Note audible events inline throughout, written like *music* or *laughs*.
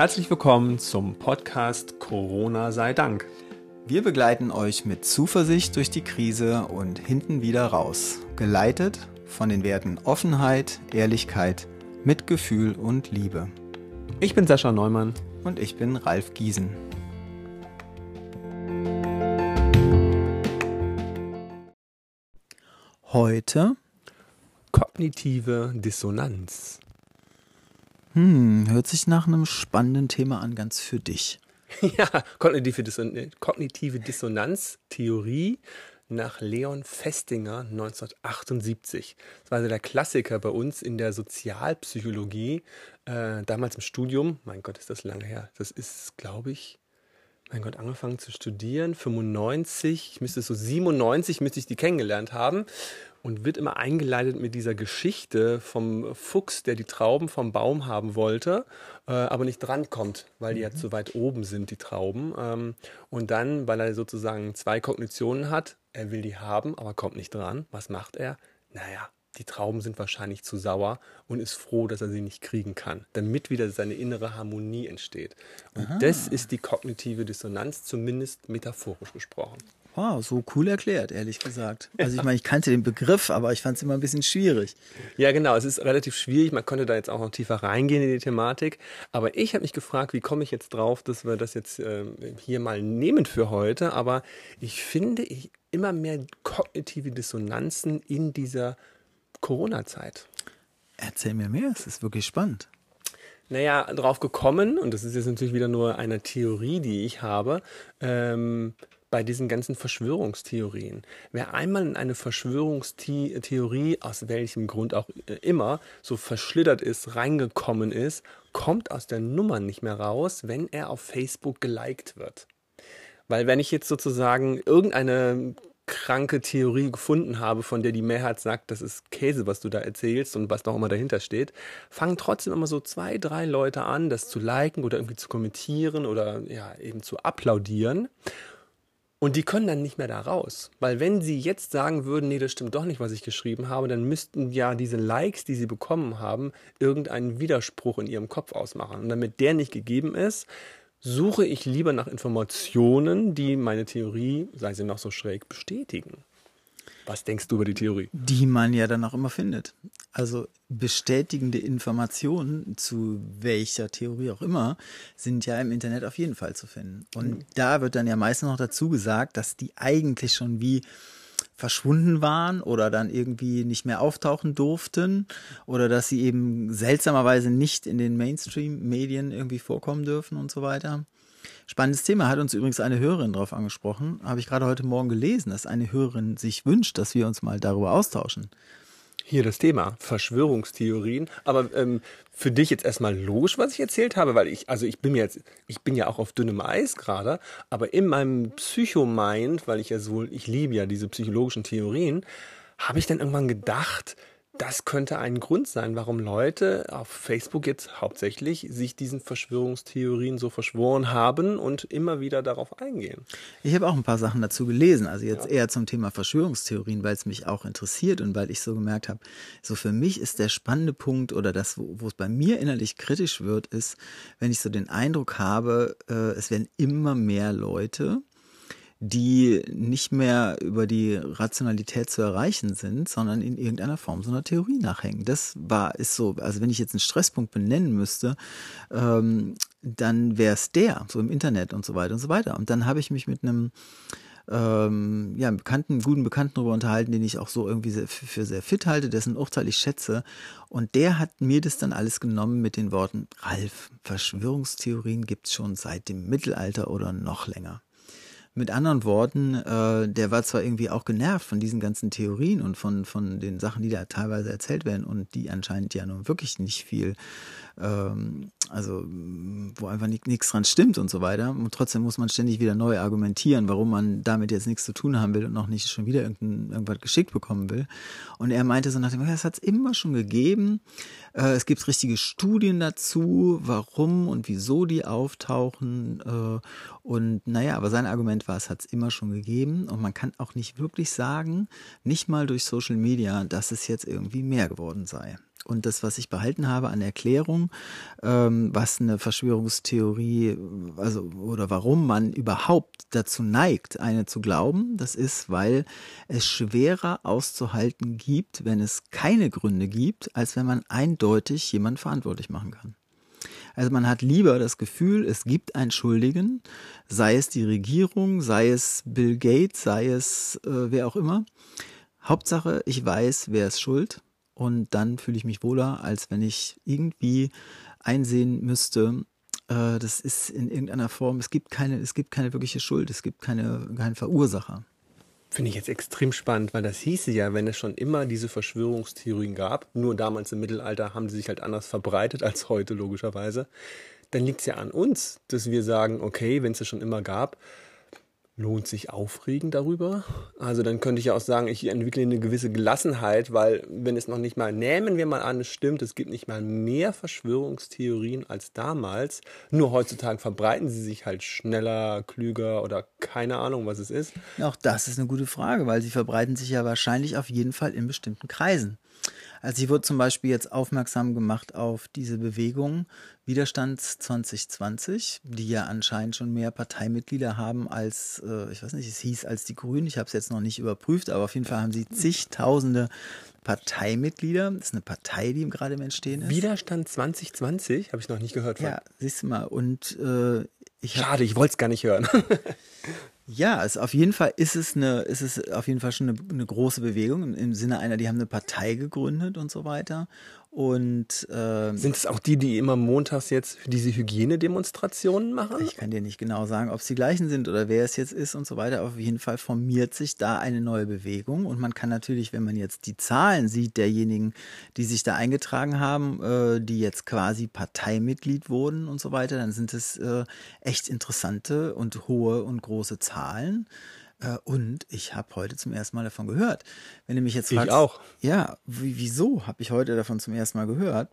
Herzlich willkommen zum Podcast Corona sei Dank. Wir begleiten euch mit Zuversicht durch die Krise und hinten wieder raus, geleitet von den Werten Offenheit, Ehrlichkeit, Mitgefühl und Liebe. Ich bin Sascha Neumann. Und ich bin Ralf Giesen. Heute kognitive Dissonanz. Hm, hört sich nach einem spannenden Thema an, ganz für dich. *laughs* Ja, kognitive, Disson kognitive Dissonanztheorie nach Leon Festinger 1978. Das war also der Klassiker bei uns in der Sozialpsychologie, äh, damals im Studium. Mein Gott, ist das lange her. Das ist, glaube ich, mein Gott, angefangen zu studieren, 95, ich müsste so 97 müsste ich die kennengelernt haben und wird immer eingeleitet mit dieser Geschichte vom Fuchs, der die Trauben vom Baum haben wollte, äh, aber nicht drankommt, weil die mhm. ja zu weit oben sind, die Trauben. Ähm, und dann, weil er sozusagen zwei Kognitionen hat, er will die haben, aber kommt nicht dran. Was macht er? Naja, die Trauben sind wahrscheinlich zu sauer und ist froh, dass er sie nicht kriegen kann, damit wieder seine innere Harmonie entsteht. Und Aha. das ist die kognitive Dissonanz, zumindest metaphorisch gesprochen. Wow, so cool erklärt, ehrlich gesagt. Also ich meine, ich kannte den Begriff, aber ich fand es immer ein bisschen schwierig. Ja, genau, es ist relativ schwierig. Man könnte da jetzt auch noch tiefer reingehen in die Thematik. Aber ich habe mich gefragt, wie komme ich jetzt drauf, dass wir das jetzt äh, hier mal nehmen für heute. Aber ich finde ich, immer mehr kognitive Dissonanzen in dieser Corona-Zeit. Erzähl mir mehr, es ist wirklich spannend. Naja, drauf gekommen, und das ist jetzt natürlich wieder nur eine Theorie, die ich habe, ähm, bei diesen ganzen Verschwörungstheorien. Wer einmal in eine Verschwörungstheorie, aus welchem Grund auch äh, immer, so verschlittert ist, reingekommen ist, kommt aus der Nummer nicht mehr raus, wenn er auf Facebook geliked wird. Weil wenn ich jetzt sozusagen irgendeine kranke Theorie gefunden habe, von der die Mehrheit sagt, das ist Käse, was du da erzählst und was noch immer dahinter steht, fangen trotzdem immer so zwei, drei Leute an, das zu liken oder irgendwie zu kommentieren oder ja, eben zu applaudieren. Und die können dann nicht mehr da raus. Weil wenn sie jetzt sagen würden, nee, das stimmt doch nicht, was ich geschrieben habe, dann müssten ja diese Likes, die sie bekommen haben, irgendeinen Widerspruch in ihrem Kopf ausmachen. Und damit der nicht gegeben ist, suche ich lieber nach Informationen, die meine Theorie, sei sie noch so schräg, bestätigen. Was denkst du über die Theorie? Die man ja dann auch immer findet. Also bestätigende Informationen zu welcher Theorie auch immer sind ja im Internet auf jeden Fall zu finden. Und mhm. da wird dann ja meistens noch dazu gesagt, dass die eigentlich schon wie verschwunden waren oder dann irgendwie nicht mehr auftauchen durften oder dass sie eben seltsamerweise nicht in den Mainstream-Medien irgendwie vorkommen dürfen und so weiter. Spannendes Thema hat uns übrigens eine Hörerin darauf angesprochen. Habe ich gerade heute Morgen gelesen, dass eine Hörerin sich wünscht, dass wir uns mal darüber austauschen. Hier das Thema Verschwörungstheorien. Aber ähm, für dich jetzt erstmal logisch, was ich erzählt habe, weil ich, also ich bin mir jetzt, ich bin ja auch auf dünnem Eis gerade, aber in meinem Psychomind, weil ich ja so, ich liebe ja diese psychologischen Theorien, habe ich dann irgendwann gedacht, das könnte ein Grund sein, warum Leute auf Facebook jetzt hauptsächlich sich diesen Verschwörungstheorien so verschworen haben und immer wieder darauf eingehen. Ich habe auch ein paar Sachen dazu gelesen, also jetzt ja. eher zum Thema Verschwörungstheorien, weil es mich auch interessiert und weil ich so gemerkt habe, so für mich ist der spannende Punkt oder das, wo, wo es bei mir innerlich kritisch wird, ist, wenn ich so den Eindruck habe, äh, es werden immer mehr Leute, die nicht mehr über die Rationalität zu erreichen sind, sondern in irgendeiner Form so einer Theorie nachhängen. Das war, ist so, also wenn ich jetzt einen Stresspunkt benennen müsste, ähm, dann wäre es der, so im Internet und so weiter und so weiter. Und dann habe ich mich mit einem ähm, ja, bekannten, guten Bekannten darüber unterhalten, den ich auch so irgendwie sehr, für sehr fit halte, dessen Urteil ich schätze. Und der hat mir das dann alles genommen mit den Worten, Ralf, Verschwörungstheorien gibt's schon seit dem Mittelalter oder noch länger. Mit anderen Worten, äh, der war zwar irgendwie auch genervt von diesen ganzen Theorien und von, von den Sachen, die da teilweise erzählt werden und die anscheinend ja nun wirklich nicht viel ähm, also wo einfach nichts dran stimmt und so weiter. Und trotzdem muss man ständig wieder neu argumentieren, warum man damit jetzt nichts zu tun haben will und noch nicht schon wieder irgendwas geschickt bekommen will. Und er meinte so nach dem, das hat es immer schon gegeben. Äh, es gibt richtige Studien dazu, warum und wieso die auftauchen. Äh, und naja, aber sein Argument war, es hat es immer schon gegeben. Und man kann auch nicht wirklich sagen, nicht mal durch Social Media, dass es jetzt irgendwie mehr geworden sei. Und das, was ich behalten habe an Erklärung, ähm, was eine Verschwörungstheorie, also oder warum man überhaupt dazu neigt, eine zu glauben, das ist, weil es schwerer auszuhalten gibt, wenn es keine Gründe gibt, als wenn man eindeutig jemanden verantwortlich machen kann. Also man hat lieber das Gefühl, es gibt einen Schuldigen, sei es die Regierung, sei es Bill Gates, sei es äh, wer auch immer. Hauptsache, ich weiß, wer ist schuld und dann fühle ich mich wohler, als wenn ich irgendwie einsehen müsste, äh, das ist in irgendeiner Form, es gibt keine, es gibt keine wirkliche Schuld, es gibt keine, keinen Verursacher. Finde ich jetzt extrem spannend, weil das hieße ja, wenn es schon immer diese Verschwörungstheorien gab, nur damals im Mittelalter haben sie sich halt anders verbreitet als heute logischerweise, dann liegt es ja an uns, dass wir sagen, okay, wenn es es schon immer gab, lohnt sich aufregen darüber? Also dann könnte ich ja auch sagen, ich entwickle eine gewisse Gelassenheit, weil wenn es noch nicht mal, nehmen wir mal an, es stimmt, es gibt nicht mal mehr Verschwörungstheorien als damals, nur heutzutage verbreiten sie sich halt schneller, klüger oder keine Ahnung, was es ist. Auch das ist eine gute Frage, weil sie verbreiten sich ja wahrscheinlich auf jeden Fall in bestimmten Kreisen. Also ich wurde zum Beispiel jetzt aufmerksam gemacht auf diese Bewegung Widerstand 2020, die ja anscheinend schon mehr Parteimitglieder haben als, äh, ich weiß nicht, es hieß als die Grünen. Ich habe es jetzt noch nicht überprüft, aber auf jeden Fall haben sie zigtausende Parteimitglieder. Das ist eine Partei, die gerade im Entstehen ist. Widerstand 2020 habe ich noch nicht gehört. Von. Ja, siehst du mal. Und äh, ich Schade, ich wollte es gar nicht hören. *laughs* Ja, es auf jeden Fall ist es eine, ist es auf jeden Fall schon eine, eine große Bewegung im Sinne einer, die haben eine Partei gegründet und so weiter. Und ähm, sind es auch die, die immer montags jetzt diese Hygienedemonstrationen machen? Ich kann dir nicht genau sagen, ob es die gleichen sind oder wer es jetzt ist und so weiter. Auf jeden Fall formiert sich da eine neue Bewegung und man kann natürlich, wenn man jetzt die Zahlen sieht derjenigen, die sich da eingetragen haben, äh, die jetzt quasi Parteimitglied wurden und so weiter, dann sind es äh, echt interessante und hohe und große Zahlen. Äh, und ich habe heute zum ersten Mal davon gehört. Wenn du mich jetzt fragst, ich auch. Ja, wieso habe ich heute davon zum ersten Mal gehört?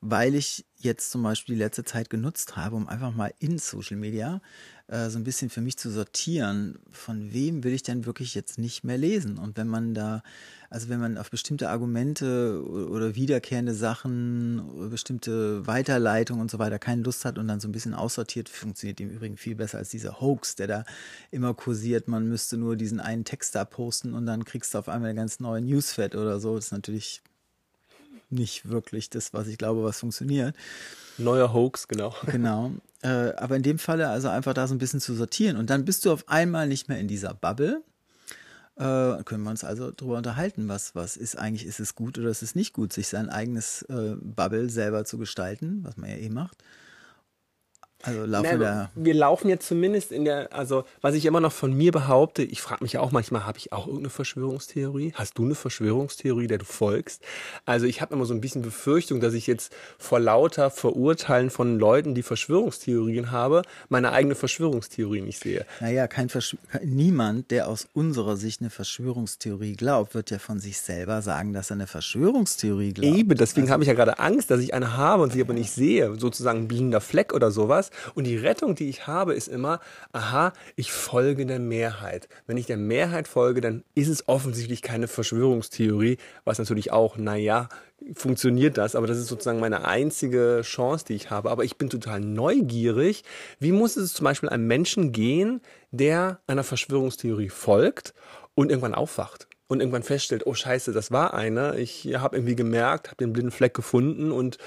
Weil ich jetzt zum Beispiel die letzte Zeit genutzt habe, um einfach mal in Social Media äh, so ein bisschen für mich zu sortieren, von wem will ich denn wirklich jetzt nicht mehr lesen? Und wenn man da, also wenn man auf bestimmte Argumente oder wiederkehrende Sachen, bestimmte Weiterleitungen und so weiter keine Lust hat und dann so ein bisschen aussortiert, funktioniert im Übrigen viel besser als dieser Hoax, der da immer kursiert. Man müsste nur diesen einen Text da posten und dann kriegst du auf einmal eine ganz neue Newsfed oder so. Das ist natürlich nicht wirklich das, was ich glaube, was funktioniert. Neuer Hoax, genau. Genau. Äh, aber in dem Falle also einfach da so ein bisschen zu sortieren. Und dann bist du auf einmal nicht mehr in dieser Bubble. Äh, können wir uns also darüber unterhalten, was, was ist eigentlich, ist es gut oder ist es nicht gut, sich sein eigenes äh, Bubble selber zu gestalten, was man ja eh macht. Also laufen wir. Wir laufen jetzt zumindest in der, also was ich immer noch von mir behaupte, ich frage mich ja auch manchmal, habe ich auch irgendeine Verschwörungstheorie? Hast du eine Verschwörungstheorie, der du folgst? Also ich habe immer so ein bisschen Befürchtung, dass ich jetzt vor lauter Verurteilen von Leuten, die Verschwörungstheorien habe, meine eigene Verschwörungstheorie nicht sehe. Naja, kein Verschw niemand, der aus unserer Sicht eine Verschwörungstheorie glaubt, wird ja von sich selber sagen, dass er eine Verschwörungstheorie glaubt. Eben, deswegen also, habe ich ja gerade Angst, dass ich eine habe und sie aber nicht sehe, sozusagen ein blinder Fleck oder sowas. Und die Rettung, die ich habe, ist immer, aha, ich folge der Mehrheit. Wenn ich der Mehrheit folge, dann ist es offensichtlich keine Verschwörungstheorie, was natürlich auch, naja, funktioniert das, aber das ist sozusagen meine einzige Chance, die ich habe. Aber ich bin total neugierig. Wie muss es zum Beispiel einem Menschen gehen, der einer Verschwörungstheorie folgt und irgendwann aufwacht? und irgendwann feststellt, oh scheiße, das war einer. Ich habe irgendwie gemerkt, habe den blinden Fleck gefunden und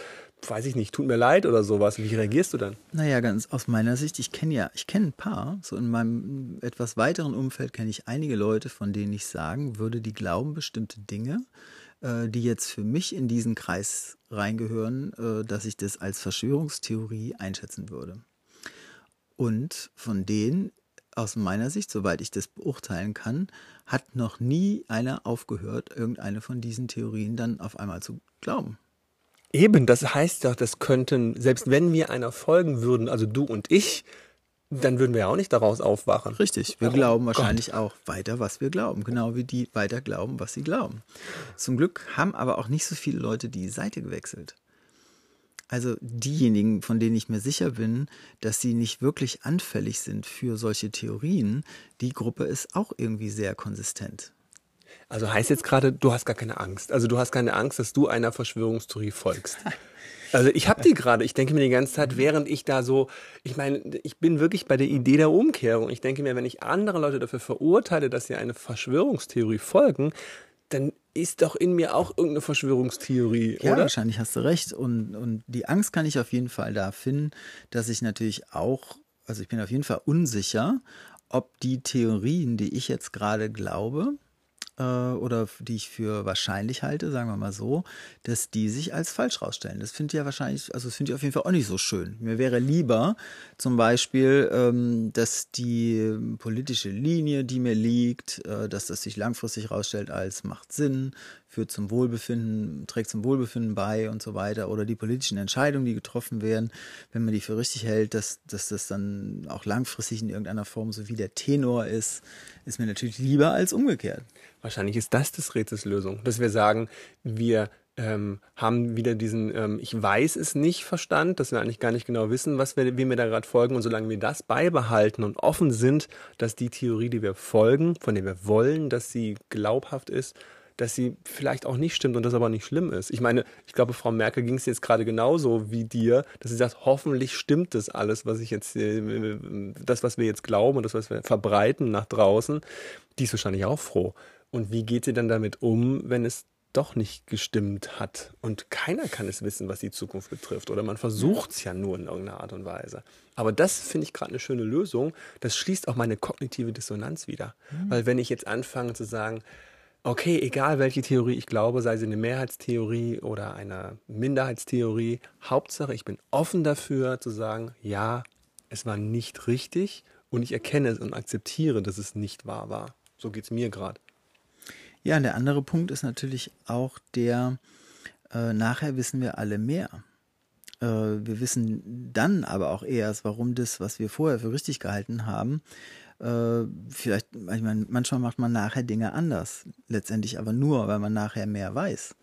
weiß ich nicht, tut mir leid oder sowas. Wie reagierst du dann? Naja, ganz aus meiner Sicht, ich kenne ja, ich kenne ein paar, so in meinem etwas weiteren Umfeld kenne ich einige Leute, von denen ich sagen würde, die glauben bestimmte Dinge, äh, die jetzt für mich in diesen Kreis reingehören, äh, dass ich das als Verschwörungstheorie einschätzen würde. Und von denen, aus meiner Sicht, soweit ich das beurteilen kann, hat noch nie einer aufgehört, irgendeine von diesen Theorien dann auf einmal zu glauben. Eben, das heißt doch, das könnten, selbst wenn wir einer folgen würden, also du und ich, dann würden wir ja auch nicht daraus aufwachen. Richtig, wir oh glauben wahrscheinlich Gott. auch weiter, was wir glauben, genau wie die weiter glauben, was sie glauben. Zum Glück haben aber auch nicht so viele Leute die Seite gewechselt. Also diejenigen, von denen ich mir sicher bin, dass sie nicht wirklich anfällig sind für solche Theorien, die Gruppe ist auch irgendwie sehr konsistent. Also heißt jetzt gerade, du hast gar keine Angst. Also du hast keine Angst, dass du einer Verschwörungstheorie folgst. *laughs* Also ich habe die gerade. Ich denke mir die ganze Zeit, während ich da so, ich meine, ich bin wirklich bei der Idee der Umkehrung. Ich denke mir, wenn ich andere Leute dafür verurteile, dass sie eine Verschwörungstheorie folgen, dann ist doch in mir auch irgendeine Verschwörungstheorie, ja, oder? wahrscheinlich hast du recht. Und, und die Angst kann ich auf jeden Fall da finden, dass ich natürlich auch, also ich bin auf jeden Fall unsicher, ob die Theorien, die ich jetzt gerade glaube, äh, oder die ich für wahrscheinlich halte, sagen wir mal so, dass die sich als falsch rausstellen. Das finde ich ja wahrscheinlich, also das finde ich auf jeden Fall auch nicht so schön. Mir wäre lieber zum Beispiel, ähm, dass die politische Linie, die mir liegt, äh, dass das sich langfristig rausstellt als macht Sinn, führt zum Wohlbefinden, trägt zum Wohlbefinden bei und so weiter. Oder die politischen Entscheidungen, die getroffen werden, wenn man die für richtig hält, dass, dass das dann auch langfristig in irgendeiner Form so wie der Tenor ist, ist mir natürlich lieber als umgekehrt. Wahrscheinlich ist das das Rätsels Lösung, dass wir sagen, wir ähm, haben wieder diesen ähm, Ich weiß es nicht Verstand, dass wir eigentlich gar nicht genau wissen, was wir, wie wir da gerade folgen. Und solange wir das beibehalten und offen sind, dass die Theorie, die wir folgen, von der wir wollen, dass sie glaubhaft ist, dass sie vielleicht auch nicht stimmt und das aber nicht schlimm ist. Ich meine, ich glaube, Frau Merkel ging es jetzt gerade genauso wie dir, dass sie sagt, hoffentlich stimmt das alles, was ich jetzt, äh, das, was wir jetzt glauben und das, was wir verbreiten nach draußen. Die ist wahrscheinlich auch froh. Und wie geht sie dann damit um, wenn es doch nicht gestimmt hat und keiner kann es wissen, was die Zukunft betrifft oder man versucht es ja nur in irgendeiner Art und Weise. Aber das finde ich gerade eine schöne Lösung. Das schließt auch meine kognitive Dissonanz wieder. Mhm. Weil wenn ich jetzt anfange zu sagen, okay, egal welche Theorie ich glaube, sei sie eine Mehrheitstheorie oder eine Minderheitstheorie, Hauptsache ich bin offen dafür zu sagen, ja, es war nicht richtig und ich erkenne es und akzeptiere, dass es nicht wahr war. So geht es mir gerade. Ja, und der andere Punkt ist natürlich auch der, äh, nachher wissen wir alle mehr. Äh, wir wissen dann aber auch erst, warum das, was wir vorher für richtig gehalten haben, äh, vielleicht, ich meine, manchmal macht man nachher Dinge anders. Letztendlich aber nur, weil man nachher mehr weiß.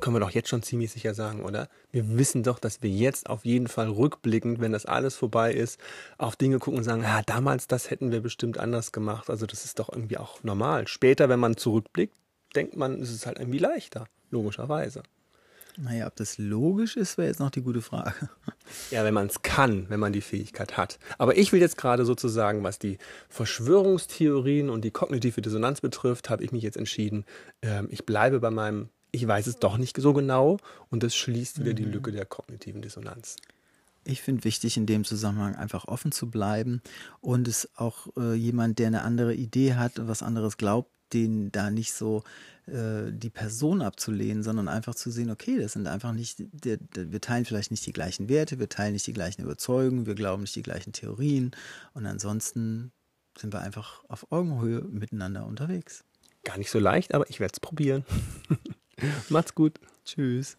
Können wir doch jetzt schon ziemlich sicher sagen, oder? Wir wissen doch, dass wir jetzt auf jeden Fall rückblickend, wenn das alles vorbei ist, auf Dinge gucken und sagen, ja, damals das hätten wir bestimmt anders gemacht. Also das ist doch irgendwie auch normal. Später, wenn man zurückblickt, denkt man, es ist halt irgendwie leichter, logischerweise. Naja, ob das logisch ist, wäre jetzt noch die gute Frage. *laughs* Ja, wenn man es kann, wenn man die Fähigkeit hat. Aber ich will jetzt gerade sozusagen, was die Verschwörungstheorien und die kognitive Dissonanz betrifft, habe ich mich jetzt entschieden, äh, ich bleibe bei meinem, ich weiß es doch nicht so genau und das schließt wieder mhm. die Lücke der kognitiven Dissonanz. Ich finde wichtig, in dem Zusammenhang einfach offen zu bleiben und es auch äh, jemand, der eine andere Idee hat und was anderes glaubt, den da nicht so äh, die Person abzulehnen, sondern einfach zu sehen, okay, das sind einfach nicht, der, der, wir teilen vielleicht nicht die gleichen Werte, wir teilen nicht die gleichen Überzeugungen, wir glauben nicht die gleichen Theorien und ansonsten sind wir einfach auf Augenhöhe miteinander unterwegs. Gar nicht so leicht, aber ich werde es probieren. *laughs* Macht's gut. Tschüss.